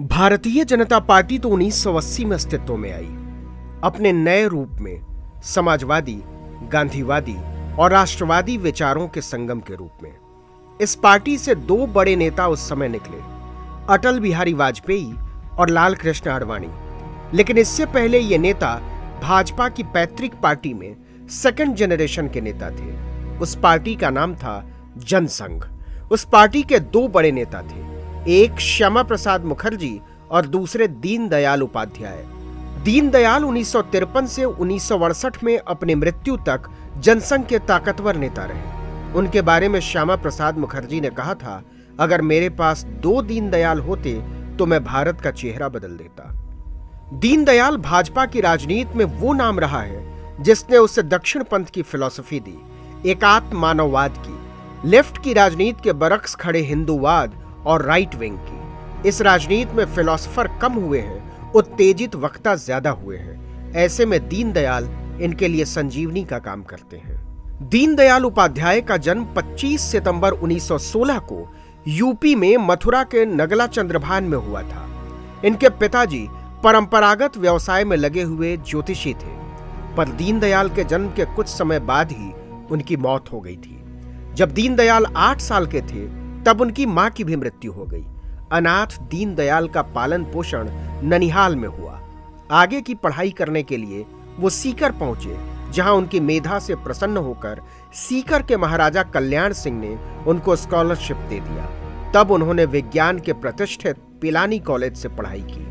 Bharatiya Janata party तो 1980 में अस्तित्व में आई। अपने नए रूप में समाजवादी, गांधीवादी और राष्ट्रवादी विचारों के संगम के रूप में। इस पार्टी से दो बड़े नेता उस समय निकले, अटल बिहारी वाजपेयी और लाल कृष्ण आडवाणी। लेकिन इससे पहले ये नेता भाजपा की पैतृक पार्टी में सेकंड जनरेशन के नेता थे। उस पार्टी का नाम था जनसंघ। उस पार्टी के दो बड़े नेता थे। एक श्यामा प्रसाद मुखर्जी और दूसरे दीनदयाल उपाध्याय। दीनदयाल उन्नीस सौ तिरपन से उन्नीस में अपनी मृत्यु तक जनसंघ के ताकतवर नेता रहे। उनके बारे में श्यामा प्रसाद मुखर्जी ने कहा था, अगर मेरे पास दो दीनदयाल होते तो मैं भारत का चेहरा बदल देता। दीनदयाल भाजपा की राजनीति में वो नाम रहा है, जिसने उसे दक्षिण पंथ की फिलॉसफी दी, एकात्म मानववाद की। लेफ़्ट की राजनीति के बरक्स खड़े हिंदूवाद और राइट विंग की। इस राजनीति में फिलोसफर कम हुए हैं, उत्तेजित वक्ता ज़्यादा हुए हैं। ऐसे में दीनदयाल इनके लिए संजीवनी का काम करते हैं। दीनदयाल उपाध्याय का जन्म 25 सितंबर 1916 को यूपी में मथुरा के नगला चंद्रभान में हुआ था। इनके पिताजी परंपरागत व्यवसाय में लगे हुए ज्योतिषी थे, पर दीनदयाल के जन्म के कुछ समय बाद ही उनकी मौत हो गई थी। जब दीनदयाल आठ साल के थे तब उनकी माँ की भी मृत्यु हो गई। अनाथ दीनदयाल का पालन पोषण ननिहाल में हुआ। आगे की पढ़ाई करने के लिए वो सीकर पहुँचे, जहाँ उनकी मेधा से प्रसन्न होकर सीकर के महाराजा कल्याण सिंह ने उनको स्कॉलरशिप दे दिया। तब उन्होंने विज्ञान के प्रतिष्ठित पिलानी कॉलेज से पढ़ाई की।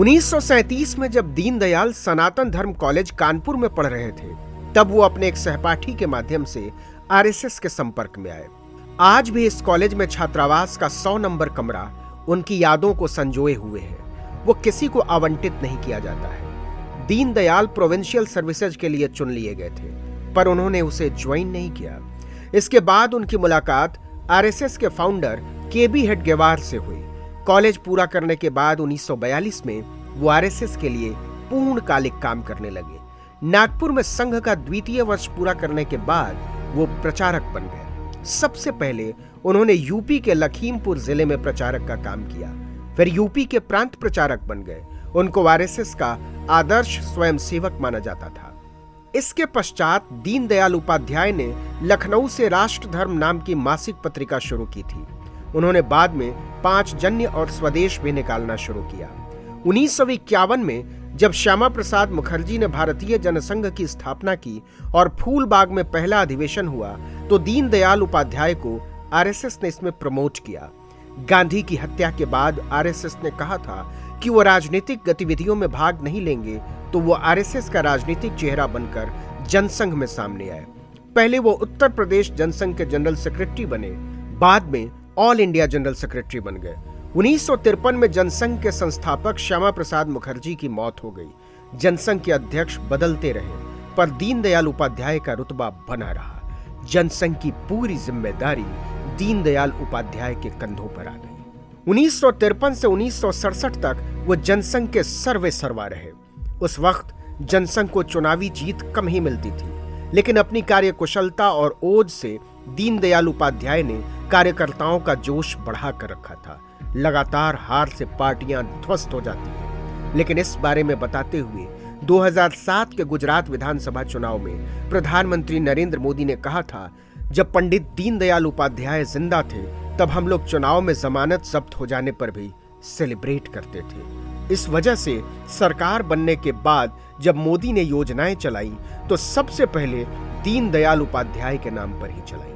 1937 में जब दीनदयाल सनातन धर्म कॉलेज कानपुर में पढ़ रहे थे, तब वो अपने एक सहपाठी के माध्यम से आरएसएस के संपर्क में आए। आज भी इस कॉलेज में छात्रावास का सौ नंबर कमरा उनकी यादों को संजोए हुए है। वो किसी को आवंटित नहीं किया जाता है। दीनदयाल प्रोविंशियल सर्विसेज़ के लिए चुन लिए गए थे, पर उन्होंने उसे ज्वाइन नहीं किया। इसके बाद उनकी मुलाकात आरएसएस के फाउंडर के बी हेडगेवार से हुई। कॉलेज पूरा करने के बाद 1942 में वो आरएसएस के लिए पूर्णकालिक काम करने लगे। नागपुर में संघ का द्वितीय वर्ष पूरा करने के बाद वो प्रचारक बन गए। सबसे पहले उन्होंने यूपी के लखीमपुर ज़िले में प्रचारक का काम किया। फिर यूपी के प्रांत प्रचारक बन गए। उनको आरएसएस का आदर्श स्वयंसेवक माना जाता था। इसके पश्चात दीनदयाल उपाध्याय ने लखनऊ से राष्ट्र धर्म नाम की मासिक पत्रिका शुरू की थी। उन्होंने बाद में पाँच जन्य और स्वदेश भी निकालना शुरू किया। उन्नीस सौ इक्यावन में जब श्यामा प्रसाद मुखर्जी ने भारतीय जनसंघ की स्थापना की और फूलबाग में पहला अधिवेशन हुआ तो दीनदयाल उपाध्याय को आरएसएस ने इसमें प्रमोट किया। गांधी की हत्या के बाद आरएसएस ने कहा था कि वो राजनीतिक गतिविधियों में भाग नहीं लेंगे तो वो आरएसएस का राजनीतिक चेहरा बनकर जनसंघ में सामने आए। पहले वो उत्तर प्रदेश जनसंघ के जनरल सेक्रेटरी बने, बाद में ऑल इंडिया जनरल सेक्रेटरी बन गए। उन्नीस सौ तिरपन में जनसंघ के संस्थापक श्यामा प्रसाद मुखर्जी की मौत हो गई। जनसंघ के अध्यक्ष बदलते रहे, पर दीनदयाल उपाध्याय का रुतबा बना रहा। जनसंघ की पूरी ज़िम्मेदारी दीनदयाल उपाध्याय के कंधों पर आ गई। उन्नीस सौ तिरपन से उन्नीस सौ सड़सठ तक वो जनसंघ के सर्वे सर्वा रहे। उस वक्त जनसंघ को चुनावी जीत कम ही मिलती थी, लेकिन अपनी कार्यकुशलता और ओज से दीनदयाल उपाध्याय ने कार्यकर्ताओं का जोश बढ़ा कर रखा था। लगातार हार से पार्टियाँ ध्वस्त हो जाती हैं। लेकिन इस बारे में बताते हुए 2007 के गुजरात विधानसभा चुनाव में प्रधानमंत्री नरेंद्र मोदी ने कहा था, जब पंडित दीनदयाल उपाध्याय ज़िंदा थे, तब हम लोग चुनाव में जमानत जब्त हो जाने पर भी सेलिब्रेट करते थे। इस वजह से सरकार बनने के बाद जब मोदी ने योजनाएँ चलाई तो सबसे पहले दीनदयाल उपाध्याय के नाम पर ही चलाई।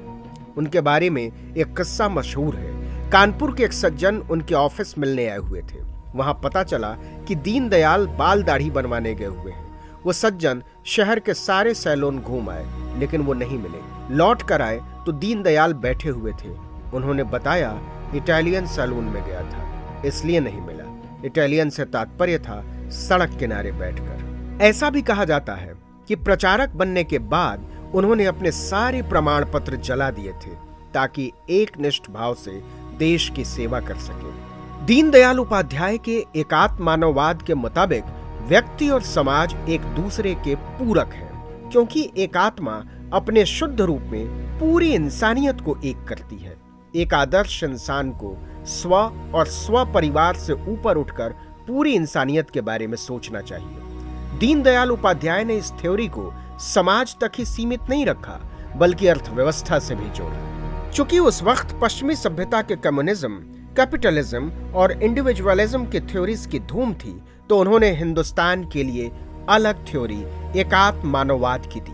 उनके बारे में एक किस्सा मशहूर है। कानपुर के एक सज्जन उनके ऑफ़िस मिलने आए हुए थे। वहाँ पता चला कि दीनदयाल बाल दाढ़ी बनवाने गए हुए हैं। वो सज्जन शहर के सारे सैलून घूम आए, लेकिन वो नहीं मिले। लौट कर आए तो दीनदयाल बैठे हुए थे। उन्होंने बताया, इटालियन सैलून में गया था, इसलिए नहीं मिला। इटालियन से तात्पर्य था, सड़क किनारे बैठकर। ऐसा भी कहा जाता है कि प्रचारक बनने के बाद उन्होंने अपने सारे प्रमाण पत्र जला दिए थे, ताकि एक निष्ठ भाव से देश की सेवा कर सके। दीनदयाल उपाध्याय के एकात्म मानववाद के मुताबिक व्यक्ति और समाज एक दूसरे के पूरक हैं, क्योंकि एकात्मा अपने शुद्ध रूप में पूरी इंसानियत को एक करती है। एक आदर्श इंसान को स्व और स्व परिवार से ऊपर उठकर पूरी इंसानियत के बारे में सोचना चाहिए। दीनदयाल उपाध्याय ने इस थ्योरी को समाज तक ही सीमित नहीं रखा, बल्कि अर्थव्यवस्था से भी जोड़ा। चूँकि उस वक्त पश्चिमी सभ्यता के कम्युनिज्म कैपिटलिज्म और इंडिविजुअलिज्म की थ्योरीज की धूम थी तो उन्होंने हिंदुस्तान के लिए अलग थ्योरी एकात्म मानववाद की दी।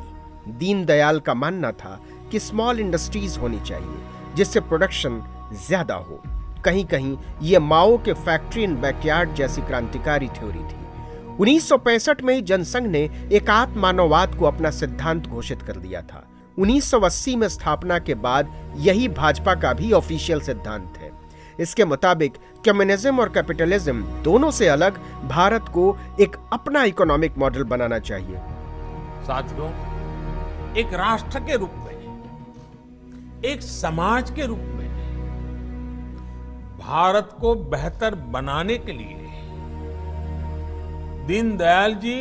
दीनदयाल का मानना था कि स्मॉल इंडस्ट्रीज़ होनी चाहिए, जिससे प्रोडक्शन ज़्यादा हो। कहीं कहीं ये माओ के फैक्ट्री इन बैकयार्ड जैसी क्रांतिकारी थ्योरी थी। 1965 में ही जनसंघ ने एकात्म मानववाद को अपना सिद्धांत घोषित कर दिया था। 1980 में स्थापना के बाद यही भाजपा का भी ऑफिशियल सिद्धांत है। इसके मुताबिक कम्युनिज्म और कैपिटलिज्म दोनों से अलग भारत को एक अपना इकोनॉमिक मॉडल बनाना चाहिए। साथियों, एक राष्ट्र के रूप में, एक समाज के रूप में भारत को बेहतर बनाने के लिए दीनदयाल जी,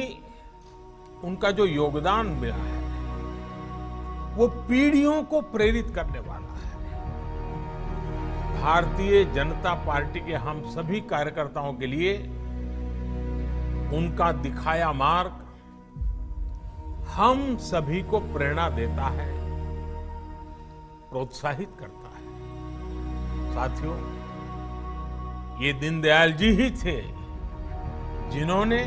उनका जो योगदान मिला है वो पीढ़ियों को प्रेरित करने वाला है। भारतीय जनता पार्टी के हम सभी कार्यकर्ताओं के लिए उनका दिखाया मार्ग हम सभी को प्रेरणा देता है, प्रोत्साहित करता है। साथियों, ये दीनदयाल जी ही थे जिन्होंने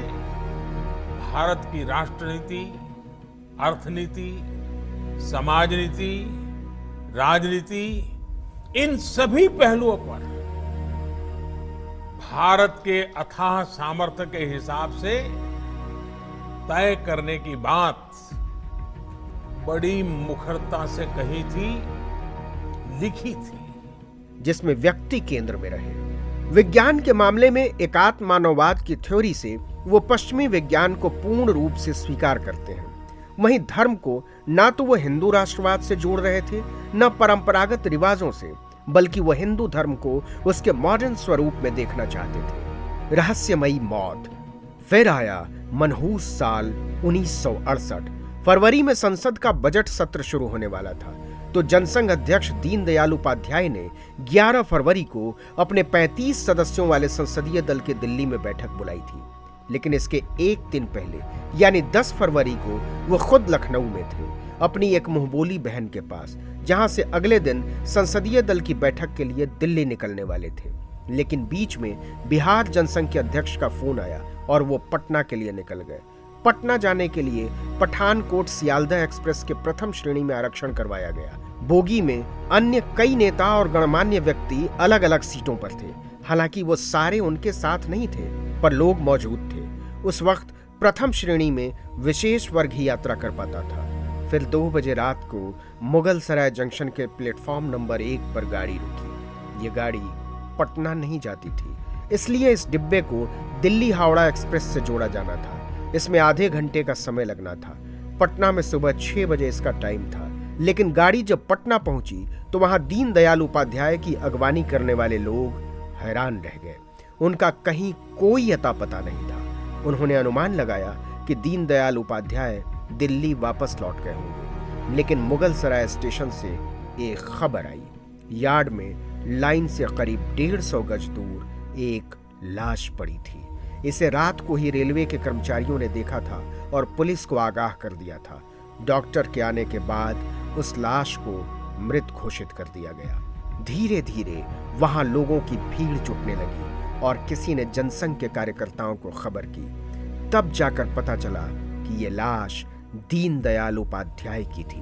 भारत की राष्ट्रनीति, अर्थनीति समाज नीति राजनीति, इन सभी पहलुओं पर भारत के अथाह सामर्थ्य के हिसाब से तय करने की बात बड़ी मुखरता से कही थी, लिखी थी। जिसमें व्यक्ति केंद्र में रहे। विज्ञान के मामले में एकात्म मानववाद की थ्योरी से वो पश्चिमी विज्ञान को पूर्ण रूप से स्वीकार करते हैं। वहीं धर्म को ना तो वो हिंदू राष्ट्रवाद से जोड़ रहे थे, न परंपरागत रिवाजों से, बल्कि वो हिंदू धर्म को उसके मॉडर्न स्वरूप में देखना चाहते थे। रहस्यमयी मौत। फिर आया मनहूस साल उन्नीस सौ अड़सठ। फरवरी में संसद का बजट सत्र शुरू होने वाला था। तो जनसंघ अध्यक्ष दीनदयाल उपाध्याय ने 11 फरवरी को अपने 35 सदस्यों वाले संसदीय दल के दिल्ली में बैठक बुलाई थी। लेकिन इसके एक दिन पहले, यानी 10 फरवरी को, वो खुद लखनऊ में थे, अपनी एक मुंहबोली बहन के पास, जहाँ से अगले दिन संसदीय दल की बैठक के लिए दिल्ली निकलने वाले थे। लेकिन बीच में बिहार जनसंघ के अध्यक्ष का फ़ोन आया और वो पटना के लिए निकल गए। पटना जाने के लिए पठानकोट सियालदह एक्सप्रेस के प्रथम श्रेणी में आरक्षण करवाया गया। बोगी में अन्य कई नेता और गणमान्य व्यक्ति अलग अलग सीटों पर थे। हालाँकि वो सारे उनके साथ नहीं थे। पर लोग मौजूद थे। उस वक्त प्रथम श्रेणी में विशेष वर्ग ही यात्रा कर पाता था। फिर दो बजे रात को मुगल सराय जंक्शन के प्लेटफॉर्म नंबर एक पर गाड़ी रुकी। ये गाड़ी पटना नहीं जाती थी। इसलिए इस डिब्बे को दिल्ली हावड़ा एक्सप्रेस से जोड़ा जाना था। इसमें आधे घंटे का समय लगना था। पटना में सुबह छह बजे इसका टाइम था। लेकिन गाड़ी जब पटना पहुँची तो वहाँ दीनदयाल उपाध्याय की अगवानी करने वाले लोग हैरान रह गए। उनका कहीं कोई अता पता नहीं था। उन्होंने अनुमान लगाया कि दीनदयाल उपाध्याय दिल्ली वापस लौट गए होंगे। लेकिन मुगल सराय स्टेशन से एक खबर आई। यार्ड में लाइन से करीब डेढ़ सौ गज दूर एक लाश पड़ी थी। इसे रात को ही रेलवे के कर्मचारियों ने देखा था और पुलिस को आगाह कर दिया था। डॉक्टर के आने के बाद उस लाश को मृत घोषित कर दिया गया। धीरे धीरे वहाँ लोगों की भीड़ जुटने लगी। और किसी ने जनसंघ के कार्यकर्ताओं को खबर की। तब जाकर पता चला कि यह लाश दीनदयाल उपाध्याय की थी।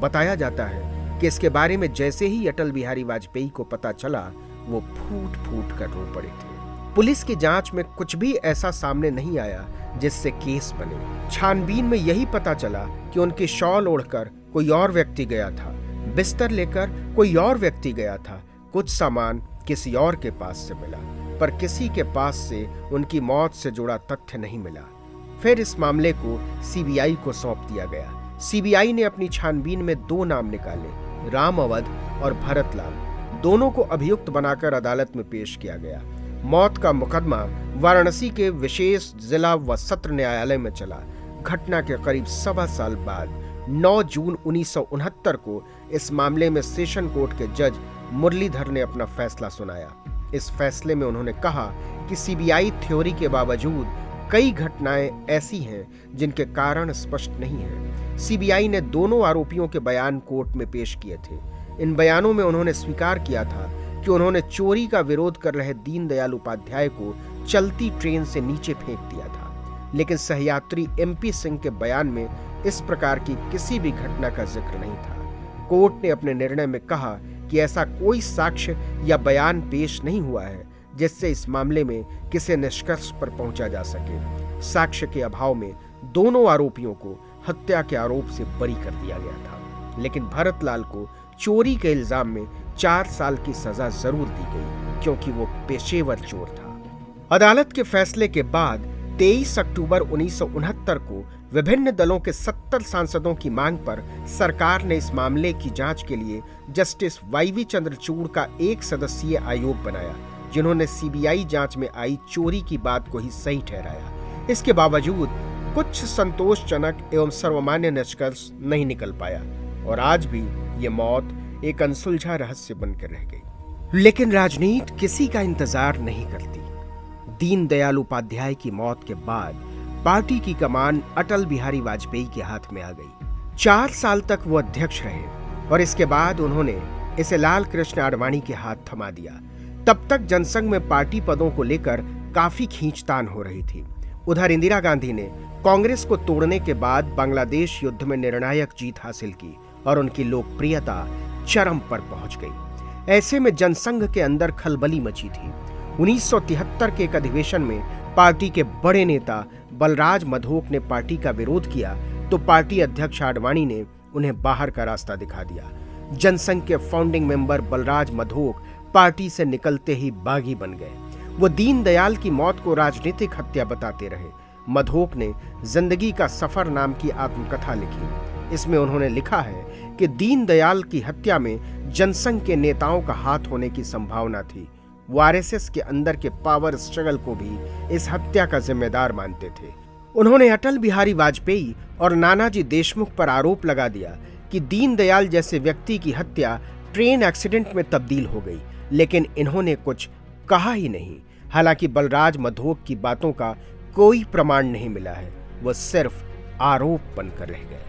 बताया जाता है कि इसके बारे में जैसे ही अटल बिहारी वाजपेयी को पता चला, वो फूट फूट कर रो पड़े थे। पुलिस की जाँच में कुछ भी ऐसा सामने नहीं आया जिससे केस बने। छानबीन में यही पता चला कि उनकी शॉल ओढ़कर कोई और व्यक्ति गया था। बिस्तर लेकर कोई और व्यक्ति गया था। कुछ सामान किसी और के पास से मिला। पर किसी के पास से उनकी मौत से जुड़ा तथ्य नहीं मिला। फिर इस मामले को सीबीआई को सौंप दिया गया। सीबीआई ने अपनी छानबीन में दो नाम निकाले राम अवध और भरतलाल। दोनों को अभियुक्त बनाकर अदालत में पेश किया गया। मौत का मुकदमा वाराणसी के विशेष जिला व सत्र न्यायालय में चला। घटना के करीब सवा साल बाद 9 जून उन्नीस सौ उनहत्तर को इस मामले में सेशन कोर्ट के जज मुरलीधर ने अपना फैसला सुनाया। इस फैसले में उन्होंने कहा कि सीबीआई थ्योरी के बावजूद कई घटनाएँ ऐसी हैं जिनके कारण स्पष्ट नहीं है। सीबीआई ने दोनों आरोपियों के बयान कोर्ट में पेश किए थे। इन बयानों में उन्होंने स्वीकार किया था कि उन्होंने चोरी का विरोध कर रहे दीनदयाल उपाध्याय को चलती ट्रेन से नीचे फेंक दिया था। लेकिन सहयात्री एमपी सिंह के बयान में इस प्रकार की किसी भी घटना का ज़िक्र नहीं था। कोर्ट ने अपने निर्णय में कहा कि ऐसा कोई साक्ष्य या बयान पेश नहीं हुआ है, जिससे इस मामले में किसी निष्कर्ष पर पहुँचा जा सके। साक्ष्य के अभाव में दोनों आरोपियों को हत्या के आरोप से बरी कर दिया गया था। लेकिन भरत लाल को चोरी के इल्ज़ाम में चार साल की सजा ज़रूर दी गई, क्योंकि वो पेशेवर चोर था। अदालत के फैसले के बाद 23 अक्टूबर उन्नीस सौ उनहत्तर को विभिन्न दलों के 70 सांसदों की मांग पर सरकार ने इस मामले की जाँच के लिए जस्टिस वाईवी चंद्रचूड़ का एक सदस्यीय आयोग बनाया, जिन्होंने सीबीआई जाँच में आई चोरी की बात को ही सही ठहराया। इसके बावजूद कुछ संतोषजनक एवं सर्वमान्य निष्कर्ष नहीं निकल पाया, और आज भी ये मौत एक अनसुलझा रहस्य बनकर रह गई। लेकिन राजनीति किसी का इंतज़ार नहीं करती। दीनदयाल उपाध्याय की मौत के बाद पार्टी की कमान अटल बिहारी वाजपेयी के हाथ में आ गई। चार साल तक वो अध्यक्ष रहे और इसके बाद उन्होंने इसे लाल कृष्ण आडवाणी के हाथ थमा दिया। तब तक जनसंघ में पार्टी पदों को लेकर काफ़ी खींचतान हो रही थी। उधर इंदिरा गांधी ने कांग्रेस को तोड़ने के बाद बांग्लादेश युद्ध में निर्णायक जीत हासिल की और उनकी लोकप्रियता चरम पर पहुँच गई। ऐसे में जनसंघ के अंदर खलबली मची थी। 1973 के एक अधिवेशन में पार्टी के बड़े नेता बलराज मधोक ने पार्टी का विरोध किया तो पार्टी अध्यक्ष आडवाणी ने उन्हें बाहर का रास्ता दिखा दिया। जनसंघ के founding member Balraj Madhok party से निकलते ही बागी बन गए। वो दीनदयाल की मौत को राजनीतिक हत्या बताते रहे। मधोक ने ज़िंदगी का सफ़र नाम की आत्मकथा लिखी। इसमें उन्होंने लिखा है कि दीनदयाल की हत्या में जनसंघ के नेताओं का हाथ होने की संभावना थी। वो आरएसएस के अंदर के पावर स्ट्रगल को भी इस हत्या का जिम्मेदार मानते थे। उन्होंने अटल बिहारी वाजपेयी और नानाजी देशमुख पर आरोप लगा दिया कि दीनदयाल जैसे व्यक्ति की हत्या ट्रेन एक्सीडेंट में तब्दील हो गई, लेकिन इन्होंने कुछ कहा ही नहीं। हालाँकि बलराज मधोक की बातों का कोई प्रमाण नहीं मिला है वह सिर्फ़ आरोप बनकर रह गए।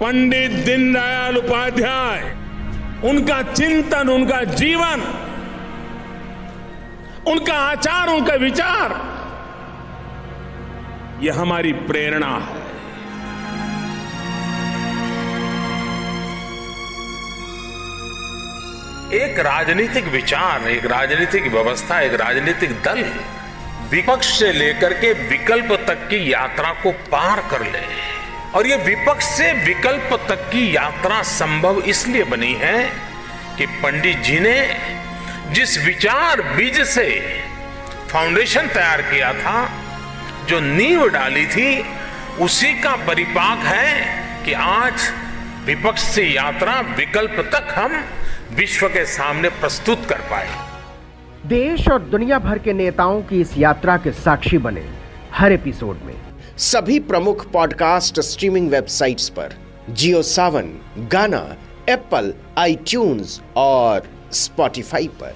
पंडित दीनदयाल उपाध्याय, उनका चिंतन, उनका जीवन उनका आचार उनका विचार। ये हमारी प्रेरणा है। एक राजनीतिक विचार, एक राजनीतिक व्यवस्था, एक राजनीतिक दल विपक्ष से लेकर के विकल्प तक की यात्रा को पार कर ले। और ये विपक्ष से विकल्प तक की यात्रा संभव इसलिए बनी है कि पंडित जी ने जिस विचार बीज से फाउंडेशन तैयार किया था जो नींव डाली थी उसी का परिपाक है कि आज विपक्ष से यात्रा विकल्प तक हम विश्व के सामने प्रस्तुत कर पाए। देश और दुनिया भर के नेताओं की इस यात्रा के साक्षी बने हर एपिसोड में। सभी प्रमुख पॉडकास्ट स्ट्रीमिंग वेबसाइट्स पर जियो सावन गाना एप्पल आई और स्पॉटिफाई पर।